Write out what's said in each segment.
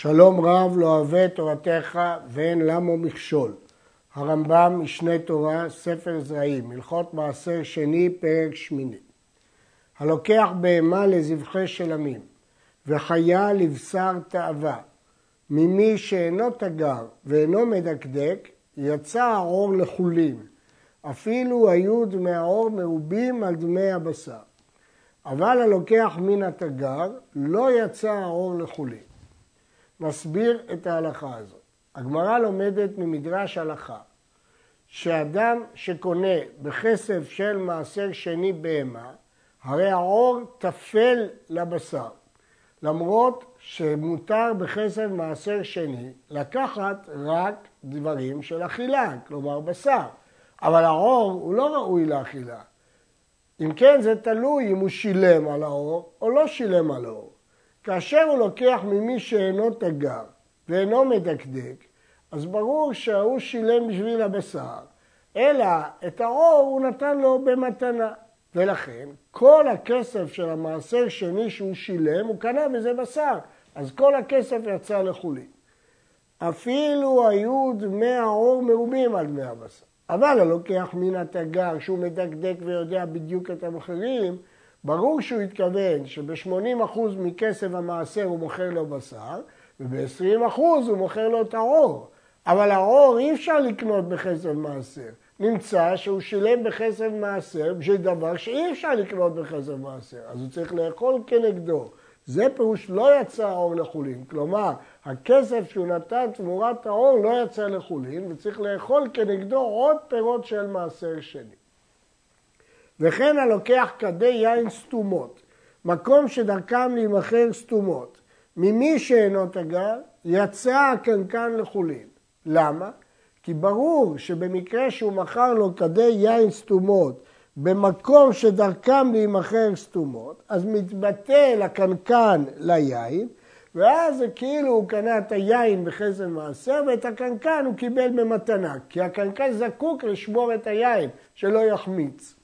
שלום רב לא אוהב תורתך ואין למו מכשול. הרמב"ם, משנה תורה, ספר זרעים, הלכות מעשר שני, פרק שמיני. הלוקח בהמה לזבחי שלמים, וחיה לבשר תאווה, ממי שאינו תגר ואינו מדקדק, יצא העור לחולין, אפילו היו דמי העור מרובים על דמי הבשר. אבל הלוקח מן התגר, לא יצא העור לחולין. נסביר את ההלכה הזאת. הגמרא לומדת ממדרש הלכה שאדם שקונה בכסף של מעשר שני בהמה, הרי העור טפל לבשר. למרות שמותר בכסף מעשר שני לקחת רק דברים של אכילה, כלומר בשר. אבל העור הוא לא ראוי לאכילה. אם כן, זה תלוי אם הוא שילם על העור או לא שילם על העור. כאשר הוא לוקח ממי שאינו תגר ואינו מדקדק, אז ברור שההוא שילם בשביל הבשר, אלא את העור הוא נתן לו במתנה. ולכן כל הכסף של המעשר שני שהוא שילם, הוא קנה בזה בשר, אז כל הכסף יצא לחולין. אפילו היו דמי העור מרובים על דמי הבשר. אבל הלוקח מן התגר, שהוא מדקדק ויודע בדיוק את המחירים, ברור שהוא התכוון שב-80% מכסף המעשר הוא מוכר לו בשר, וב-20% הוא מוכר לו את העור. אבל העור אי אפשר לקנות בכסף מעשר. נמצא שהוא שילם בכסף מעשר בשביל דבר שאי אפשר לקנות בכסף מעשר, אז הוא צריך לאכול כנגדו. זה פירוש לא יצא העור לחולין. כלומר, הכסף שהוא נתן תמורת העור לא יצא לחולין, וצריך לאכול כנגדו עוד פירות של מעשר שני. וכן הלוקח כדי יין סתומות, מקום שדרכם להימכר סתומות, ממי שאינו תגר, יצא הקנקן לחולין. למה? כי ברור שבמקרה שהוא מכר לו כדי יין סתומות במקום שדרכם להימכר סתומות, אז מתבטל הקנקן ליין, ואז זה כאילו הוא קנה את היין בחסד מעשר, ואת הקנקן הוא קיבל במתנה, כי הקנקן זקוק לשמור את היין, שלא יחמיץ.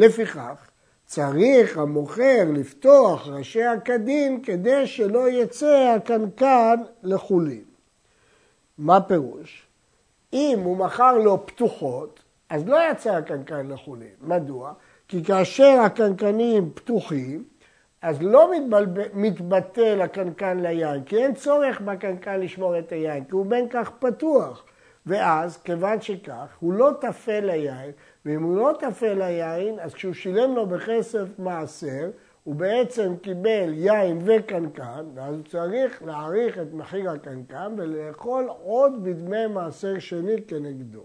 לפיכך, צריך המוכר לפתוח ראשי הקדים כדי שלא יצא הקנקן לחולין. מה פירוש? אם הוא מכר לו פתוחות, אז לא יצא הקנקן לחולין. מדוע? כי כאשר הקנקנים פתוחים, אז לא מתבלב... מתבטל הקנקן ליין, כי אין צורך בקנקן לשמור את היין, כי הוא בין כך פתוח. ואז, כיוון שכך, הוא לא טפל ליין, ואם הוא לא טפל ליין, אז כשהוא שילם לו בכסף מעשר, הוא בעצם קיבל יין וקנקן, ואז הוא צריך להעריך את מחיר הקנקן ולאכול עוד בדמי מעשר שני כנגדו.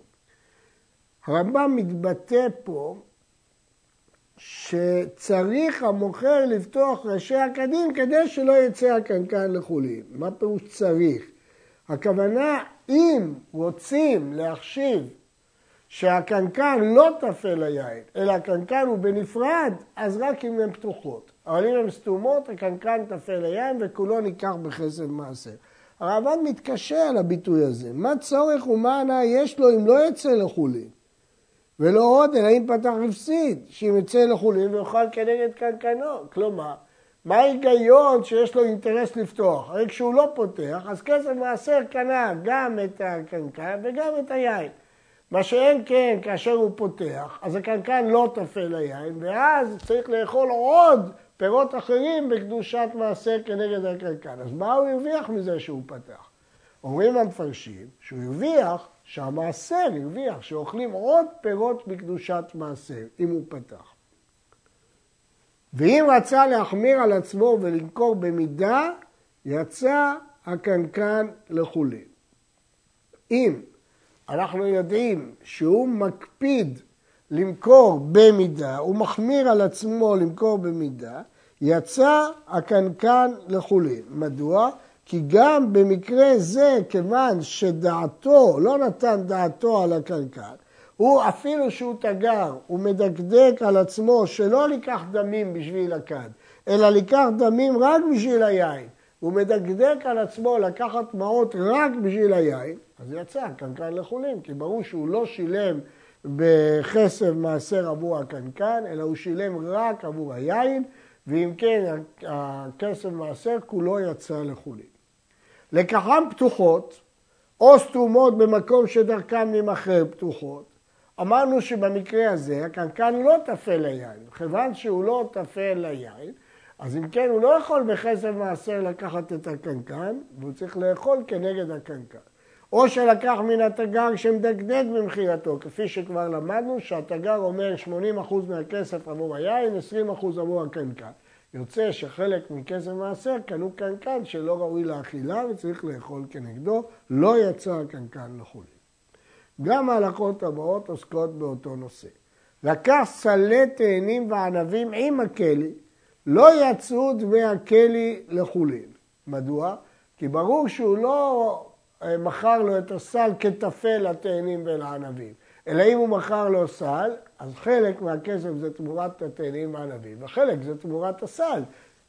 הרמב"ם מתבטא פה שצריך המוכר לפתוח ראשי הכדים כדי שלא יצא הקנקן לחולין. מה פירוש צריך? הכוונה, אם רוצים להחשיב שהקנקן לא טפל ליין, אלא הקנקן הוא בנפרד, אז רק אם הן פתוחות. אבל אם הן סתומות, הקנקן טפל ליין וכולו נלקח בכסף מעשר. הרמב"ן מתקשה על הביטוי הזה. מה צורך ומה הנאה יש לו אם לא יצא לחולין? ולא עוד, אלא אם פתח הפסיד, שאם יצא לחולין ויאכל כנגד קנקנו. כלומר, מה ההיגיון שיש לו אינטרס לפתוח? הרי כשהוא לא פותח, אז כסף מעשר קנה גם את הקנקן וגם את היין. מה שאין כן כאשר הוא פותח, אז הקנקן לא טפל ליין, ואז צריך לאכול עוד פירות אחרים בקדושת מעשר כנגד הקנקן. אז מה הוא הרוויח מזה שהוא פתח? אומרים המפרשים שהוא הרוויח, שהמעשר הרוויח, שאוכלים עוד פירות בקדושת מעשר, אם הוא פתח. ואם רצה להחמיר על עצמו ולמכור במידה, יצא הקנקן לחולין. אם אנחנו יודעים שהוא מקפיד למכור במידה, הוא מחמיר על עצמו למכור במידה, יצא הקנקן לחולין. מדוע? כי גם במקרה זה, כיוון שדעתו, לא נתן דעתו על הקנקן, הוא אפילו שהוא תגר, הוא מדקדק על עצמו שלא לקח דמים בשביל הכד, אלא לקח דמים רק בשביל היין. הוא מדקדק על עצמו לקחת מעות רק בשביל היין, אז יצא קנקן לחולין, כי ברור שהוא לא שילם בכסף מעשר עבור הקנקן, אלא הוא שילם רק עבור היין, ואם כן, הכסף מעשר כולו יצא לחולין. לקחם פתוחות, או סתומות במקום שדרכם להימכר פתוחות. אמרנו שבמקרה הזה הקנקן לא טפל ליין. כיוון שהוא לא טפל ליין, אז אם כן הוא לא יכול בכסף מעשר לקחת את הקנקן, והוא צריך לאכול כנגד הקנקן. או שלקח מן התגר שמדקדק במכירתו, כפי שכבר למדנו שהתגר אומר 80% מהכסף עבור היין, 20% עבור הקנקן. יוצא שחלק מכסף מעשר קנו קנקן שלא ראוי לאכילה וצריך לאכול כנגדו, לא יצא הקנקן לחולים. גם ההלכות הבאות עוסקות באותו נושא. לקח סלי תאנים וענבים עם הכלי, לא יצאו דמי הכלי לחולין. מדוע? כי ברור שהוא לא אה, מכר לו את הסל כתפל לתאנים ולענבים, אלא אם הוא מכר לו סל, אז חלק מהכסף זה תמורת התאנים והענבים, וחלק זה תמורת הסל.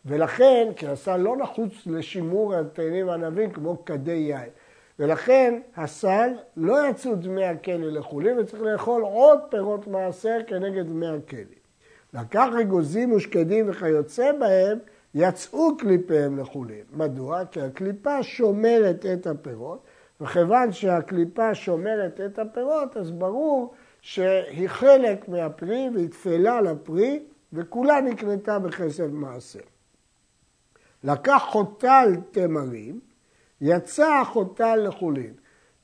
ולכן, כי הסל לא נחוץ לשימור התאנים והענבים כמו כדי יין. ולכן הסל לא יצאו דמי הכלי לחולים וצריך לאכול עוד פירות מעשר כנגד דמי הכלי. לקח אגוזים ושקדים וכיוצא בהם, יצאו קליפיהם לחולים. מדוע? כי הקליפה שומרת את הפירות, וכיוון שהקליפה שומרת את הפירות, אז ברור שהיא חלק מהפרי והיא תפלה לפרי, וכולה נקנתה בכסף מעשר. לקח חוטל תמרים, יצא החוטל לחולין.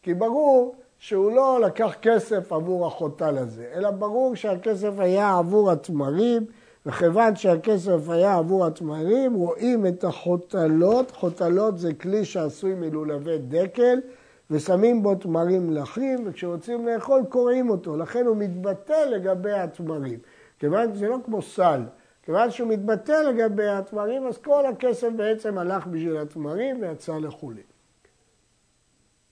כי ברור שהוא לא לקח כסף עבור החוטל הזה, אלא ברור שהכסף היה עבור התמרים, וכיוון שהכסף היה עבור התמרים, רואים את החוטלות, חוטלות זה כלי שעשוי מלולבי דקל, ושמים בו תמרים מלכים, וכשרוצים לאכול קורעים אותו, לכן הוא מתבטא לגבי התמרים. כיוון שזה לא כמו סל, כיוון שהוא מתבטא לגבי התמרים, אז כל הכסף בעצם הלך בשביל התמרים ויצא לחולין.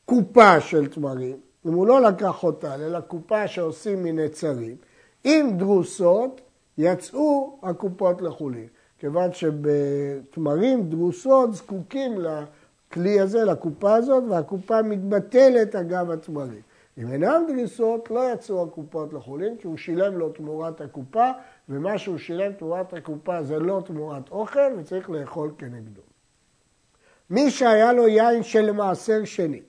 קופה של תמרים, אם הוא לא לקח אותה, אלא קופה שעושים מנצרים, עם דרוסות יצאו הקופות לחולין. כיוון שבתמרים דרוסות זקוקים לכלי הזה, לקופה הזאת, והקופה מתבטלת אגב התמרים. אם אינם דריסות, לא יצאו הקופות לחולין, כי הוא שילם לו תמורת הקופה, ומה שהוא שילם תמורת הקופה זה לא תמורת אוכל, וצריך לאכול כנגדו. מי שהיה לו יין של מעשר שני,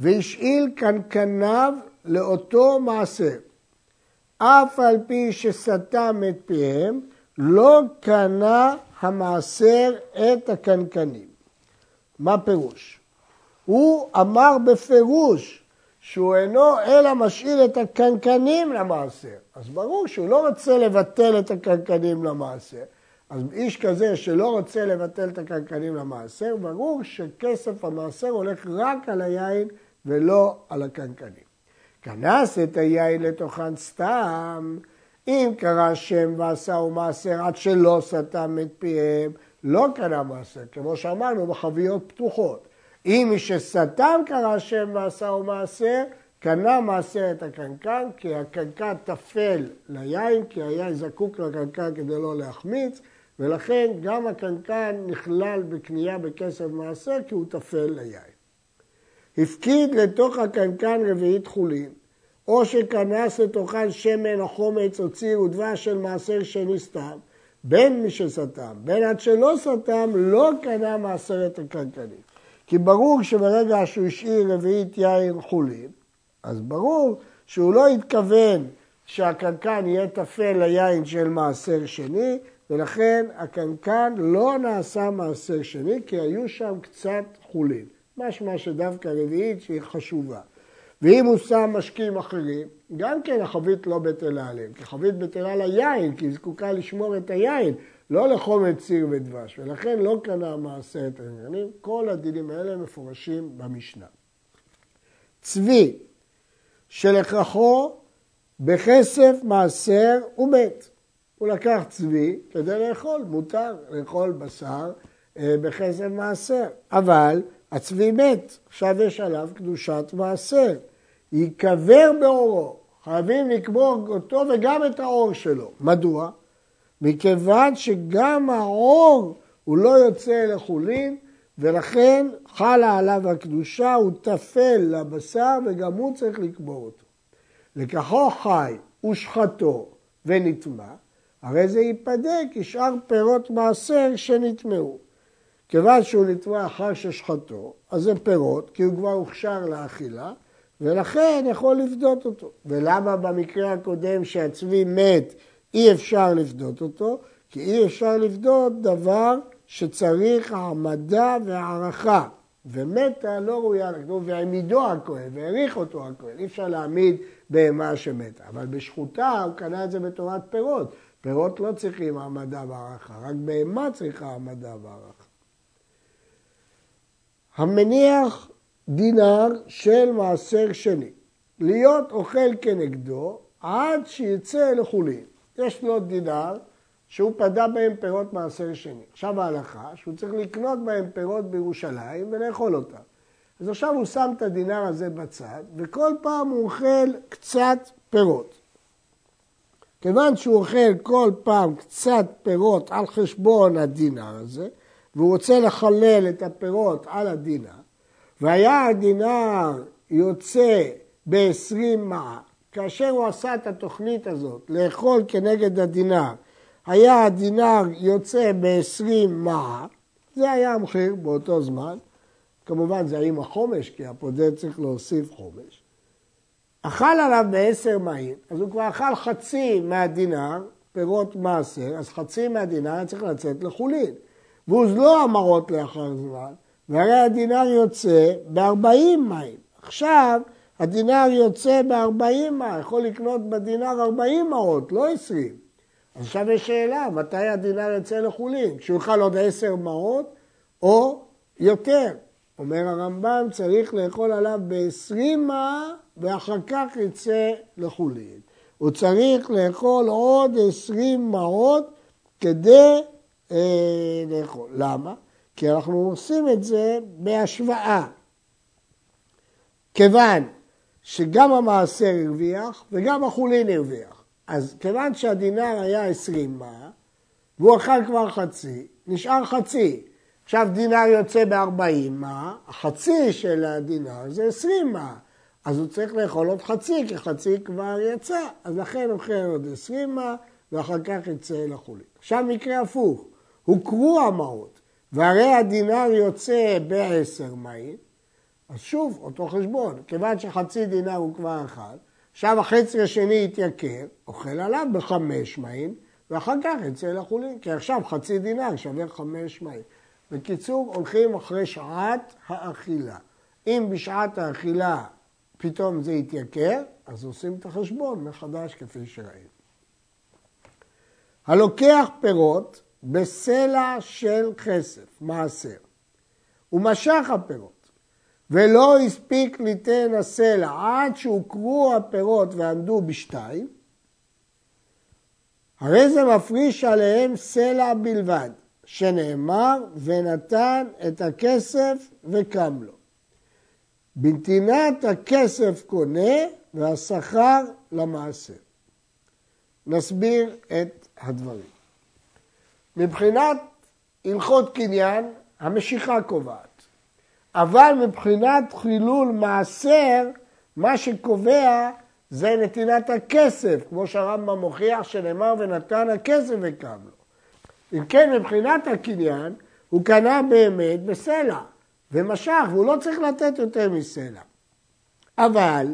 והשאיל קנקניו לאותו מעשר, אף על פי שסתם את פיהם, לא קנה המעשר את הקנקנים. מה פירוש? הוא אמר בפירוש שהוא אינו אלא משאיר את הקנקנים למעשר. אז ברור שהוא לא רוצה לבטל את הקנקנים למעשר. אז איש כזה שלא רוצה לבטל את הקנקנים למעשר, ברור שכסף המעשר הולך רק על היין ולא על הקנקנים. כנס את היין לתוכן סתם, אם קרא שם ועשה ומעשר עד שלא סתם את פיהם, לא קנה מעשר, כמו שאמרנו, בחביות פתוחות. אם משסתם קרא שם ועשהו מעשר, קנה מעשר את הקנקן, כי הקנקן טפל ליין, כי היין זקוק לקנקן כדי לא להחמיץ, ולכן גם הקנקן נכלל בקנייה בכסף מעשר, כי הוא טפל ליין. הפקיד לתוך הקנקן רביעית חולין, או שכנס לתוכן שמן או חומץ או ציר ודבש של מעשר שני סתם, בין מי שסתם, בין עד שלא סתם, לא קנה מעשרת הקנקנים. כי ברור שברגע שהוא השאיר רביעית יין חולין, אז ברור שהוא לא התכוון שהקנקן יהיה טפל ליין של מעשר שני, ולכן הקנקן לא נעשה מעשר שני, כי היו שם קצת חולין. משמע שדווקא רביעית שהיא חשובה. ואם הוא שם משקים אחרים, גם כן החבית לא בטלה עליהם, כי חבית בטלה ליין, כי היא זקוקה לשמור את היין, לא לחומץ ציר ודבש, ולכן לא קנה מעשרת העניינים. כל הדינים האלה מפורשים במשנה. צבי שלקחו בכסף מעשר ומת. הוא לקח צבי כדי לאכול, מותר לאכול בשר אה, בכסף מעשר, אבל הצבי מת, עכשיו יש עליו קדושת מעשר. ייקבר באורו, חייבים לקבור אותו וגם את האור שלו. מדוע? מכיוון שגם האור הוא לא יוצא לחולין, ולכן חלה עליו הקדושה, הוא טפל לבשר וגם הוא צריך לקבור אותו. לקחו חי ושחטו ונטמע, הרי זה ייפדה כשאר פירות מעשר שנטמעו. כיוון שהוא נטמע אחר ששחטו, אז זה פירות, כי הוא כבר הוכשר לאכילה, ולכן יכול לפדות אותו. ולמה במקרה הקודם שהצבי מת אי אפשר לפדות אותו? כי אי אפשר לפדות דבר שצריך העמדה והערכה. ומתה לא ראויה לכתוב, והעמידו הכהן, והעריך אותו הכהן. אי אפשר להעמיד בהמה שמתה. אבל בשחוטה הוא קנה את זה בתורת פירות. פירות לא צריכים העמדה והערכה, רק בהמה צריכה העמדה והערכה. המניח דינר של מעשר שני, להיות אוכל כנגדו עד שיצא לחולין. יש לו דינר שהוא פדה בהם פירות מעשר שני. עכשיו ההלכה שהוא צריך לקנות בהם פירות בירושלים ולאכול אותם. אז עכשיו הוא שם את הדינר הזה בצד, וכל פעם הוא אוכל קצת פירות. כיוון שהוא אוכל כל פעם קצת פירות על חשבון הדינר הזה, והוא רוצה לחלל את הפירות על הדינר, והיה הדינר יוצא ב-20 מעה, כאשר הוא עשה את התוכנית הזאת, לאכול כנגד הדינר, היה הדינר יוצא ב-20 מעה, זה היה המחיר באותו זמן, כמובן זה היה עם החומש, כי הפודד צריך להוסיף חומש. אכל עליו בעשר מים, אז הוא כבר אכל חצי מהדינר, פירות מעשר, אז חצי מהדינר צריך לצאת לחולין. והוזלו המרות לאחר זמן, והרי הדינר יוצא ב-40 מים. עכשיו הדינר יוצא ב-40 מים, יכול לקנות בדינר 40 מעות, לא 20. אז עכשיו יש שאלה, מתי הדינר יוצא לחולין? כשהוא יאכל עוד 10 מעות או יותר. אומר הרמב"ם, צריך לאכול עליו ב-20 מה ואחר כך יצא לחולין. הוא צריך לאכול עוד 20 מעות כדי אה, לאכול. למה? כי אנחנו עושים את זה בהשוואה. כיוון שגם המעשר הרוויח וגם החולין הרוויח. אז כיוון שהדינר היה 20 מה, והוא אכל כבר חצי, נשאר חצי. עכשיו דינר יוצא ב-40 מה, החצי של הדינר זה 20 מה. אז הוא צריך לאכול עוד חצי, כי חצי כבר יצא. אז לכן אוכל עוד 20 מה, ואחר כך יצא לחולין. עכשיו מקרה הפוך, הוכרו המעות, והרי הדינר יוצא בעשר מים, אז שוב, אותו חשבון. כיוון שחצי דינר הוא כבר אכל, עכשיו החצי השני יתייקר, אוכל עליו בחמש מים, ואחר כך יצא לחולין, כי עכשיו חצי דינר שווה חמש מים. בקיצור, הולכים אחרי שעת האכילה. אם בשעת האכילה פתאום זה יתייקר, אז עושים את החשבון מחדש כפי שראינו. הלוקח פירות בסלע של כסף, מעשר, ומשך הפירות, ולא הספיק ליתן הסלע עד שהוכרו הפירות ועמדו בשתיים, הרי זה מפריש עליהם סלע בלבד, שנאמר, ונתן את הכסף וקם לו. בנתינת הכסף קונה והשכר למעשר. נסביר את הדברים. מבחינת הלכות קניין, המשיכה קובעת. אבל מבחינת חילול מעשר, מה שקובע זה נתינת הכסף, כמו שהרמב"ם מוכיח שנאמר ונתן הכסף וקם לו. אם כן, מבחינת הקניין, הוא קנה באמת בסלע. ומשך, והוא לא צריך לתת יותר מסלע. אבל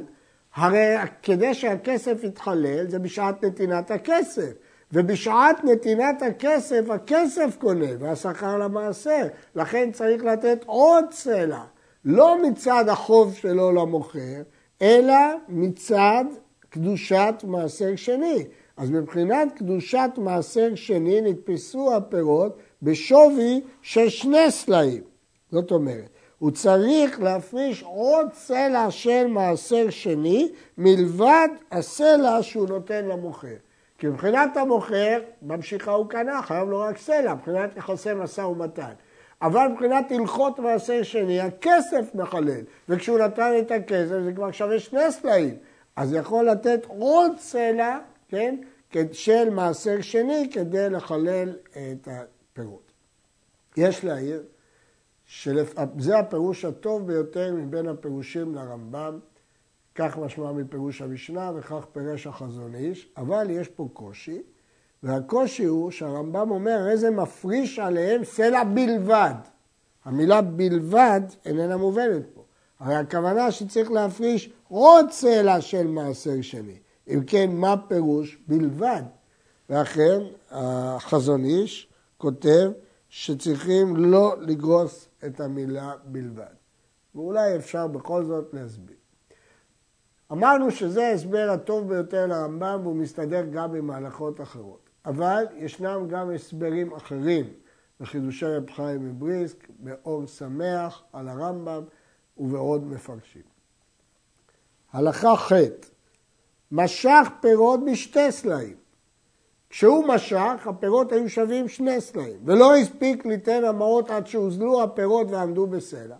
הרי כדי שהכסף יתחלל זה בשעת נתינת הכסף. ובשעת נתינת הכסף, הכסף קונה והשכר למעשר. לכן צריך לתת עוד סלע, לא מצד החוב שלו למוכר, אלא מצד קדושת מעשר שני. אז מבחינת קדושת מעשר שני נתפסו הפירות בשווי של שני סלעים. זאת אומרת, הוא צריך להפריש עוד סלע של מעשר שני מלבד הסלע שהוא נותן למוכר. כי מבחינת המוכר, ממשיכה הוא קנה, חייב לו רק סלע, מבחינת יחסי משא ומתן. אבל מבחינת הלכות מעשר שני, הכסף מחלל, וכשהוא נתן את הכסף זה כבר שווה שני סלעים. אז יכול לתת עוד סלע, כן, של מעשר שני כדי לחלל את הפירות. יש להעיר שזה הפירוש הטוב ביותר מבין הפירושים לרמב"ם, כך משמע מפירוש המשנה וכך פירש החזון איש, אבל יש פה קושי, והקושי הוא שהרמב"ם אומר, הרי זה מפריש עליהם סלע בלבד. המילה בלבד איננה מובנת פה. הרי הכוונה שצריך להפריש עוד צלע של מעשר שני. אם כן, מה פירוש בלבד? ואכן, החזון איש כותב שצריכים לא לגרוס את המילה בלבד. ואולי אפשר בכל זאת להסביר. אמרנו שזה ההסבר הטוב ביותר לרמב"ם והוא מסתדר גם עם ההלכות אחרות. אבל ישנם גם הסברים אחרים בחידושי רב חיים מבריסק, באור שמח, על הרמב"ם ובעוד מפרשים. הלכה ח' משך פירות בשתי סלעים. כשהוא משך, הפירות היו שווים שני סלעים, ולא הספיק ליתן המעות עד שהוזלו הפירות ועמדו בסלע.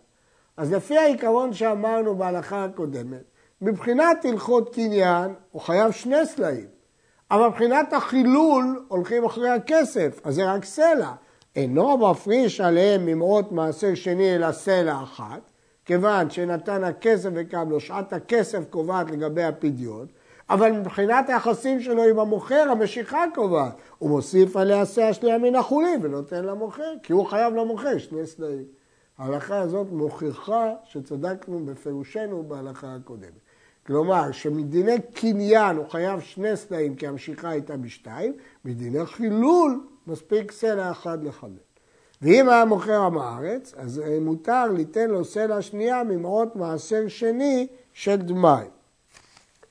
אז לפי העיקרון שאמרנו בהלכה הקודמת, מבחינת הלכות קניין הוא חייב שני סלעים, אבל מבחינת החילול הולכים אחרי הכסף, אז זה רק סלע. אינו מפריש עליהם ממעות מעשר שני אלא סלע אחת, כיוון שנתן הכסף וקם לו, שעת הכסף קובעת לגבי הפדיון, אבל מבחינת היחסים שלו עם המוכר, המשיכה קובעת. הוא מוסיף עליה סלע שנייה מן החולים ונותן למוכר, כי הוא חייב למוכר שני סלעים. ההלכה הזאת מוכיחה שצדקנו בפירושנו בהלכה הקודמת. כלומר, שמדיני קניין הוא חייב שני סלעים כי המשיכה הייתה בשתיים, מדיני חילול מספיק סלע אחד לחלל. ואם היה מוכר עם הארץ, אז מותר ליתן לו סלע שנייה ממעות מעשר שני של דמאי.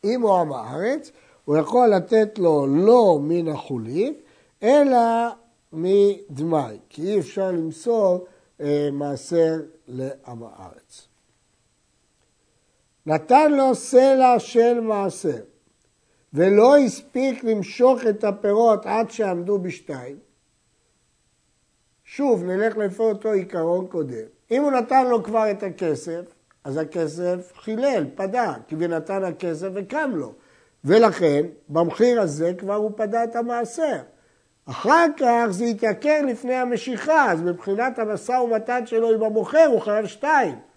אם הוא עם הארץ, הוא יכול לתת לו לא מן החולין, אלא מדמאי, כי אי אפשר למסור אה, מעשר לעם הארץ. נתן לו סלע של מעשר, ולא הספיק למשוך את הפירות עד שעמדו בשתיים, שוב, נלך לפי אותו עיקרון קודם. אם הוא נתן לו כבר את הכסף, אז הכסף חילל, פדה, כי ונתן הכסף וקם לו. ולכן, במחיר הזה כבר הוא פדה את המעשר. אחר כך זה יתייקר לפני המשיכה, אז מבחינת המשא ומתן שלו עם המוכר הוא חייב שתיים.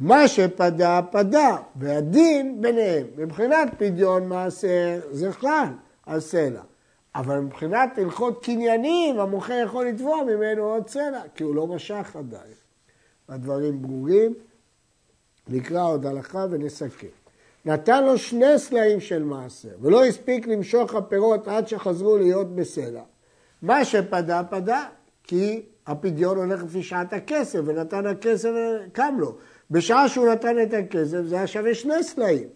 מה שפדה, פדה, והדין ביניהם. מבחינת פדיון מעשר זה חל על סלע. אבל מבחינת הלכות קניינים, המוכר יכול לתבוע ממנו עוד סלע, כי הוא לא משך עדיין. הדברים ברורים, נקרא עוד הלכה ונסכם. נתן לו שני סלעים של מעשר, ולא הספיק למשוך הפירות עד שחזרו להיות בסלע. מה שפדה, פדה, כי הפדיון הולך לפי שעת הכסף, ונתן הכסף וקם לו. בשעה שהוא נתן את הכסף זה היה שווה שני סלעים.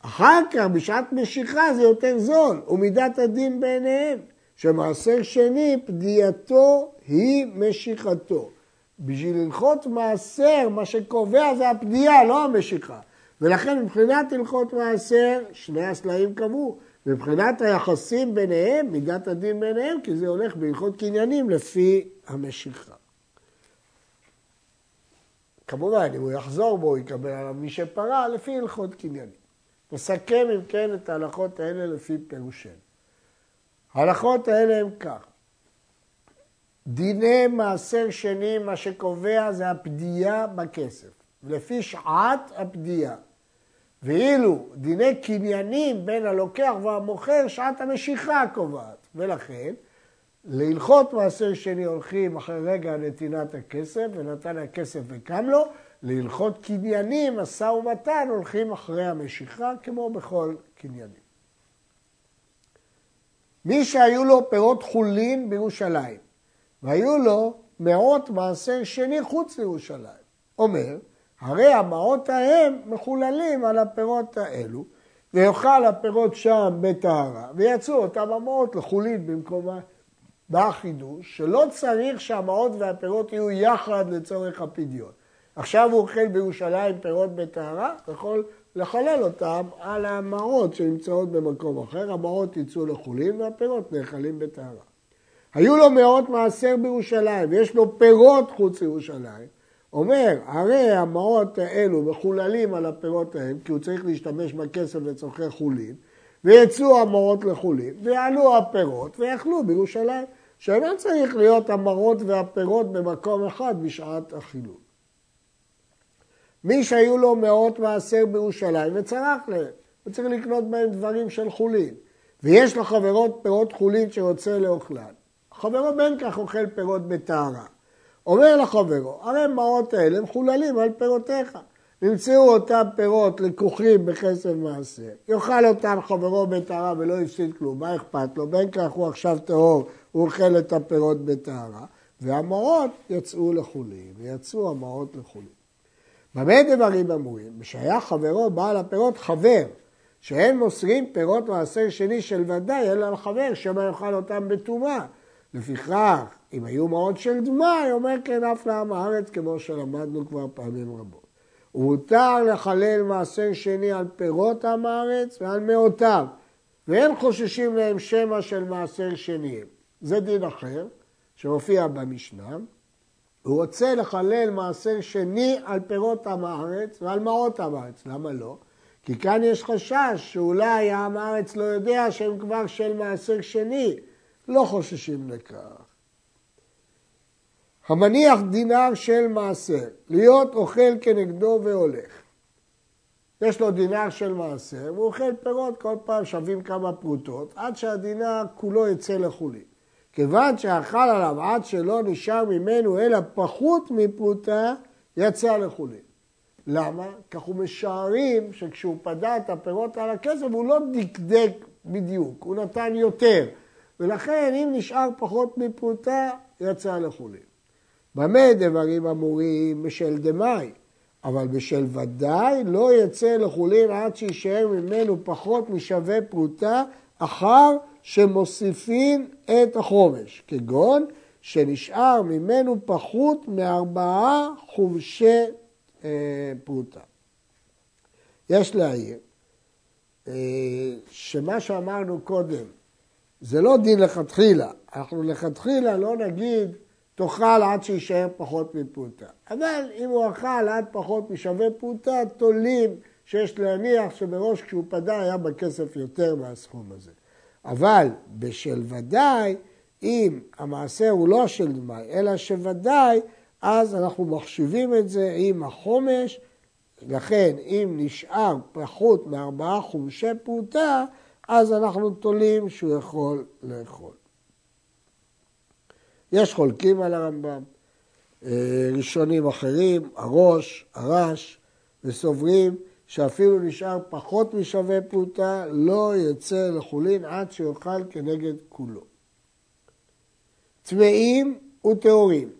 אחר כך, בשעת משיכה זה יותר זול, ומידת הדין בעיניהם, שמעשר שני, פדייתו היא משיכתו. בשביל הלכות מעשר, מה שקובע זה הפדיעה, לא המשיכה. ולכן מבחינת הלכות מעשר, שני הסלעים קבעו. מבחינת היחסים ביניהם, מידת הדין ביניהם, כי זה הולך בהלכות קניינים לפי המשיכה. כמובן, אם הוא יחזור בו, הוא יקבל עליו מי שפרה, לפי הלכות קניינים. נסכם אם כן את ההלכות האלה לפי פירושנו. ההלכות האלה הם כך: דיני מעשר שני, מה שקובע זה הפדיעה בכסף, לפי שעת הפדיעה. ואילו דיני קניינים בין הלוקח והמוכר, שעת המשיכה קובעת. ולכן, להלכות מעשר שני הולכים אחרי רגע נתינת הכסף, ונתן הכסף וקם לו, להלכות קניינים, משא ומתן, הולכים אחרי המשיכה, כמו בכל קניינים. מי שהיו לו פירות חולין בירושלים, והיו לו מאות מעשר שני חוץ לירושלים, אומר, הרי המעות ההם מחוללים על הפירות האלו, ויאכל הפירות שם בטהרה, ויצאו אותם המעות לחולין במקומה. בא החידוש שלא צריך שהמעות והפירות יהיו יחד לצורך הפדיון. עכשיו הוא אוכל בירושלים פירות בטהרה, יכול לחלל אותם על המעות שנמצאות במקום אחר, המעות יצאו לחולין והפירות נאכלים בטהרה. היו לו מאות מעשר בירושלים, ויש לו פירות חוץ לירושלים. אומר, הרי המעות האלו מחוללים על הפירות ההם, כי הוא צריך להשתמש בכסף לצורכי חולין, ויצאו המעות לחולין, ויעלו הפירות, ויאכלו בירושלים. שאינו צריך להיות המרות והפירות במקום אחד בשעת החילול. מי שהיו לו מאות מעשר בירושלים וצרח להם, הוא צריך לקנות בהם דברים של חולין. ויש חברות פירות חולין שרוצה לאוכלן. חברו בין כך אוכל פירות בטהרה. אומר לחברו, הרי המעות האלה מחוללים על פירותיך. נמצאו אותם פירות לקוחים בכסף מעשר, יאכל אותם חברו בטהרה ולא הפסיד כלום, מה אכפת לו? בין כך הוא עכשיו טהור, הוא אוכל את הפירות בטהרה, והמעות יצאו לחולין, ויצאו המעות לחולין. במה דברים אמורים? שהיה חברו בעל הפירות חבר, שאין מוסרים פירות מעשר שני של ודאי, אלא לחבר, שמא יאכל אותם בטומאה. לפיכך, אם היו מעות של דמאי, אומר כן אף לעם הארץ, כמו שלמדנו כבר פעמים רבות. ומותר לחלל מעשר שני על פירות עם הארץ ועל מאותיו, ואין חוששים להם שמא של מעשר שני. זה דין אחר, שמופיע במשנה. הוא רוצה לחלל מעשר שני על פירות עם הארץ ועל מעות עם הארץ. למה לא? כי כאן יש חשש שאולי עם הארץ לא יודע שהם כבר של מעשר שני. לא חוששים לכך. המניח דינר של מעשר, להיות אוכל כנגדו והולך. יש לו דינר של מעשר, והוא אוכל פירות כל פעם שווים כמה פרוטות, עד שהדינר כולו יצא לחולין. כיוון שאכל עליו עד שלא נשאר ממנו אלא פחות מפרוטה, יצא לחולין. למה? כך הוא משערים שכשהוא פדה את הפירות על הכסף הוא לא דקדק בדיוק, הוא נתן יותר. ולכן אם נשאר פחות מפרוטה, יצא לחולין. במה דברים אמורים? בשל דמאי, אבל בשל ודאי לא יצא לחולין עד שישאר ממנו פחות משווה פרוטה אחר שמוסיפין את החומש, כגון שנשאר ממנו פחות מארבעה חומשי אה, פרוטה. יש להעיר אה, שמה שאמרנו קודם זה לא דין לכתחילה, אנחנו לכתחילה לא נגיד תאכל עד שיישאר פחות מפרוטה. אבל אם הוא אכל עד פחות משווה פרוטה, תולים שיש להניח שמראש כשהוא פדה היה בכסף יותר מהסכום הזה. אבל בשל ודאי, אם המעשר הוא לא של דמי, אלא שוודאי, אז אנחנו מחשיבים את זה עם החומש, לכן אם נשאר פחות מארבעה חומשי פרוטה, אז אנחנו תולים שהוא יכול לאכול. יש חולקים על הרמב"ם, אה, ראשונים אחרים, הראש, הרש, וסוברים שאפילו נשאר פחות משווה פרוטה, לא יצא לחולין עד שיאכל כנגד כולו. צמאים וטהורים,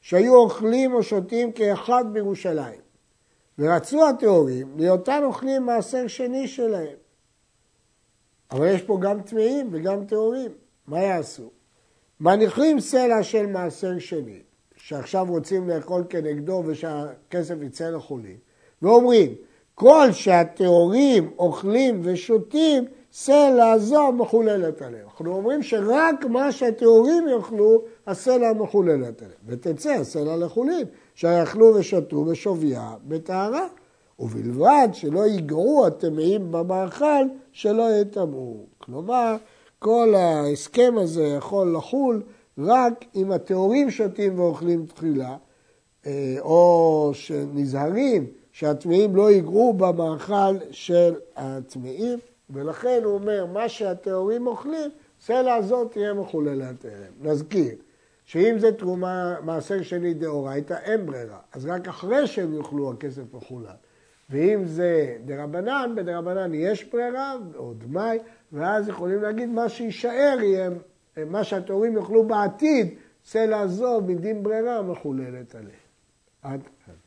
שהיו אוכלים או שותים כאחד בירושלים, ורצו הטהורים להיותן אוכלים מעשר שני שלהם. אבל יש פה גם טמאים וגם טהורים, מה יעשו? מניחים סלע של מעשר שני, שעכשיו רוצים לאכול כנגדו ושהכסף יצא לחולים, ואומרים, כל שהטהורים אוכלים ושותים, סלע זו מחוללת עליהם. אנחנו אומרים שרק מה שהטהורים יאכלו, הסלע מחוללת עליהם. ותצא הסלע לחולים, שיאכלו ושתו בשוויה בטהרה. ובלבד שלא ייגעו הטמאים במאכל, שלא יטמאו. כלומר, כל ההסכם הזה יכול לחול רק אם הטהורים שותים ואוכלים תחילה, אה, או שנזהרים שהטמאים לא ייגעו במאכל של הטמאים, ולכן הוא אומר, מה שהטהורים אוכלים, סלע הזאת תהיה מחוללת ערב. נזכיר שאם זה תרומה מעשר שני דאורייתא, אין ברירה. אז רק אחרי שהם יאכלו הכסף מחולל. ואם זה דרבנן, בדרבנן יש ברירה, או דמאי, ואז יכולים להגיד מה שיישאר יהיה, מה שהטהורים יאכלו בעתיד, סלע זו מדין ברירה מחוללת עליהם. עד כאן.